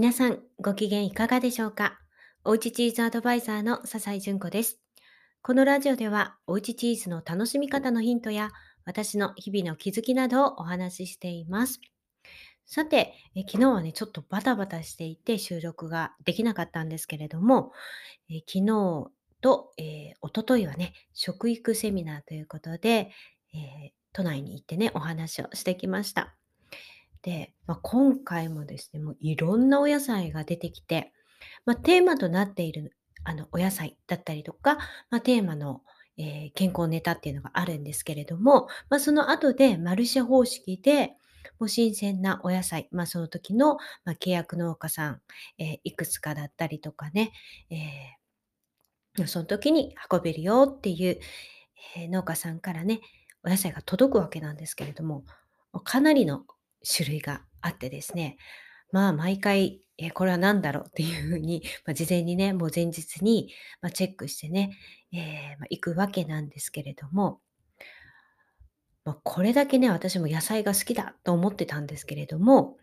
皆さん、ご機嫌いかがでしょうか？おうちチーズアドバイザーの笹井純子です。このラジオでは、おうちチーズの楽しみ方のヒントや、私の日々の気づきなどをお話ししています。さて、え昨日はね、ちょっとバタバタしていて収録ができなかったんですけれども、え昨日と、えー、一昨日はね、食育セミナーということで、えー都内に行ってね、お話をしてきました。で、まあ、今回もですね、もういろんなお野菜が出てきて、まあ、テーマとなっているあのお野菜だったりとか、まあ、テーマの、えー健康ネタっていうのがあるんですけれども、まあ、その後でマルシェ方式で、もう新鮮なお野菜、まあ、その時の、まあ、契約農家さん、えーいくつかだったりとかね、えーその時に運べるよっていう、えー農家さんからね、お野菜が届くわけなんですけれども、かなりの種類があってですね、まあ、毎回、え、これは何だろう？っていう風に、まあ、事前にね、もう前日に、ま、チェックしてね、ええ、ま、行くわけなんですけれども、ま、これだけね、私も野菜が好きだと思ってたんですけれども、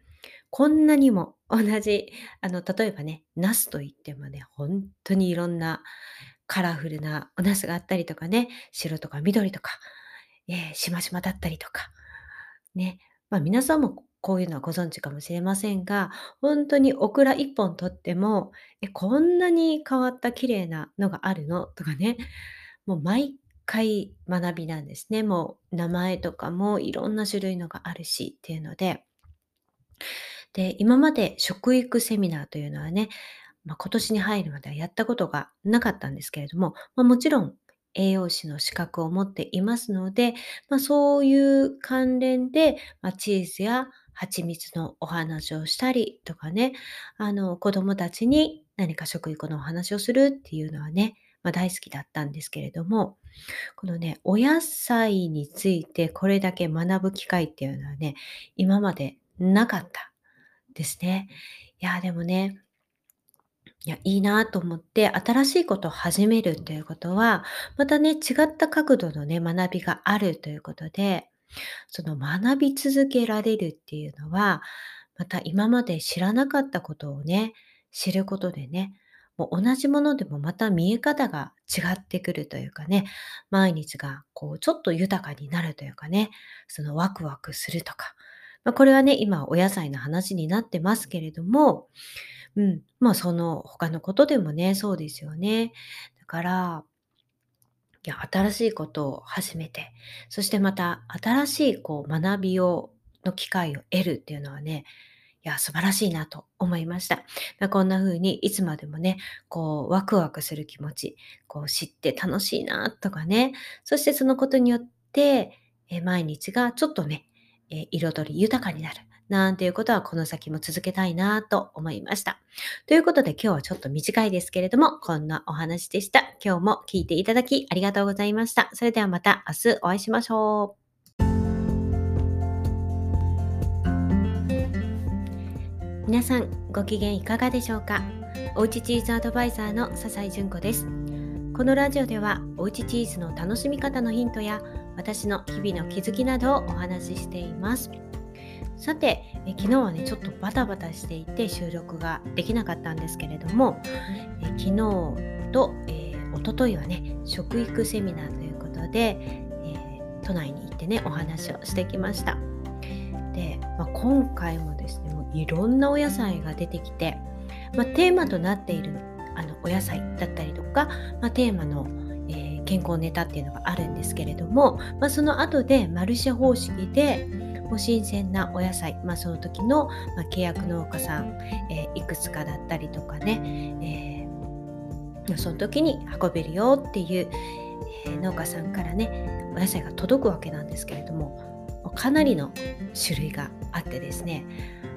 こんなにも同じ、あの、例えばね、茄子と言ってもね、ほんとにいろんなカラフルなお茄子があったりとかね、白とか緑とか、ええ、しましまだったりとか、ね、ま、皆さんもこういうのはご存知かもしれませんが、ほんとにオクラ1本とっても、「え、こんなに変わった綺麗なのがあるの？」とかね、もう毎回学びなんですね。もう名前とかもいろんな種類のがあるしっていうので。で、今まで食育セミナーというのはね、ま、今年に入るまではやったことがなかったんですけれども、ま、もちろん栄養士の資格を持っていますので、ま、そういう関連で、ま、チーズや蜂蜜のお話をしたりとかね、あの、子供たちに何か食育のお話をするっていうのはね、ま、大好きだったんですけれども、このね、お野菜についてこれだけ学ぶ機会っていうのはね、今までなかったですね。いや、でもね、いや、いいなと思って、新しいことを始めるっていうことは、またね、違った角度のね、学びがあるということで、その学び続けられるっていうのは、また今まで知らなかったことをね、知ることでね、もう同じものでもまた見え方が違ってくるというかね、毎日がこうちょっと豊かになるというかね、そのワクワクするとか、ま、これはね、今お野菜の話になってますけれども、うん、まあ、その他のことでもね、そうですよね。だからいや、新しいことを始めて、そしてまた新しいこう学びをの機会を得るっていうのはね、いや、素晴らしいなと思いました。ま、こんな風にいつまでもね、こうワクワクする気持ち、こう知って楽しいなとかね、そしてそのことによって、え、毎日がちょっとね、え、彩り豊かになる。なんていうことはこの先も続けたいなと思いました。ということで今日はちょっと短いですけれども、こんなお話でした。今日も聞いていただきありがとうございました。それではまた明日お会いしましょう。皆さんご機嫌いかがでしょうか？おうちチーズアドバイザーの笹井純子です。このラジオではおうちチーズの楽しみ方のヒントや私の日々の気づきなどをお話ししています。さて、え昨日はね、ちょっとバタバタしていて収録ができなかったんですけれども、え昨日と、えー、一昨日はね、食育セミナーということで、えー、都内に行ってね、お話をしてきました。で、まあ、今回もですね、もういろんなお野菜が出てきて、まあ、テーマとなっているあのお野菜だったりとか、まあ、テーマの、えー、健康ネタっていうのがあるんですけれども、まあ、その後でマルシェ方式で、もう新鮮なお野菜、まあ、その時の、ま、契約農家さん、え、いくつかだったりとかね、えー、その時に運べるよっていう、え、農家さんからねお野菜が届くわけなんですけれどもかなりの種類があってですね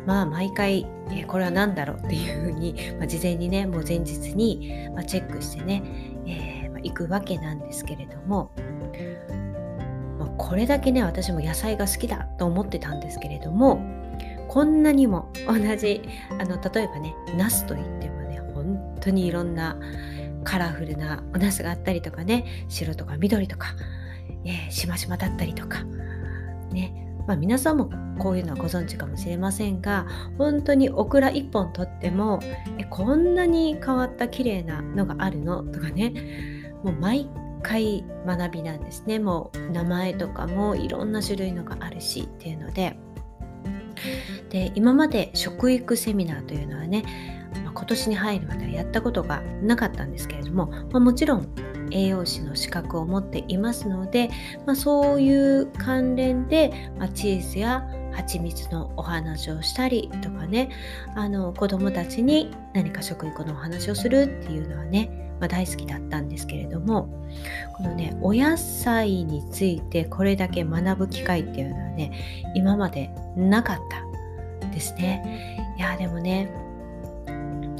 まあ毎回、えこれは何だろうっていうふうに、まあ、事前にねもう前日に、ま、チェックしてね、えまあ、行くわけなんですけれどもまこれだけね私も野菜が好きだと思ってたんですけれどもこんなにも同じあの例えばねナスといってもね本当にいろんなカラフルなおナスがあったりとかね白とか緑とか、えー、しましまだったりとかねまあ、皆さんもこういうのはご存知かもしれませんが本当にオクラ1本とってもえこんなに変わった綺麗なのがあるのとかねもう毎回学びなんですね。もう名前とかもいろんな種類のがあるしっていうので。で今まで食育セミナーというのはね、まあ、今年に入るまではやったことがなかったんですけれども、まあ、もちろん栄養士の資格を持っていますので、まあ、そういう関連で、まチーズや蜂蜜のお話をしたりとかねあの子どもたちに何か食育のお話をするっていうのはねまあ、大好きだったんですけれどもこのねお野菜についてこれだけ学ぶ機会っていうのはね今までなかったですね。いやでもね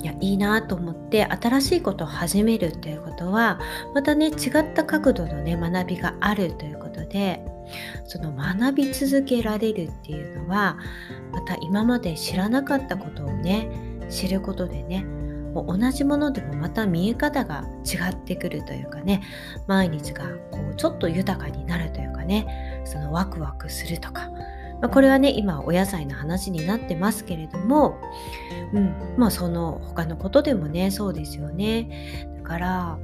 いやいいなと思って新しいことを始めるっていうことはまたね違った角度のね学びがあるということでその学び続けられるっていうのはまた今まで知らなかったことをね知ることでねもう同じものでもまた見え方が違ってくるというかね毎日がこうちょっと豊かになるというかねそのワクワクするとか、まあ、これはね今お野菜の話になってますけれども、うん、まあその他のことでもねそうですよね。だから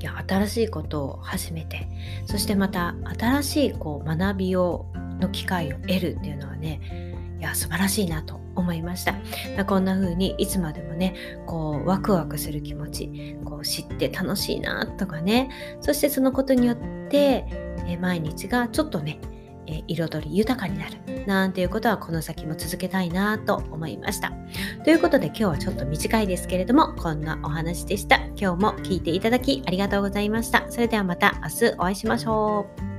いや新しいことを始めてそしてまた新しいこう学びをの機会を得るっていうのはねいや素晴らしいなと思いました。こんな風にいつまでもねこうワクワクする気持ちこう知って楽しいなとかね。そしてそのことによってえ毎日がちょっとねえ彩り豊かになるなんていうことはこの先も続けたいなと思いました。ということで今日はちょっと短いですけれどもこんなお話でした。今日も聞いていただきありがとうございました。それではまた明日お会いしましょう。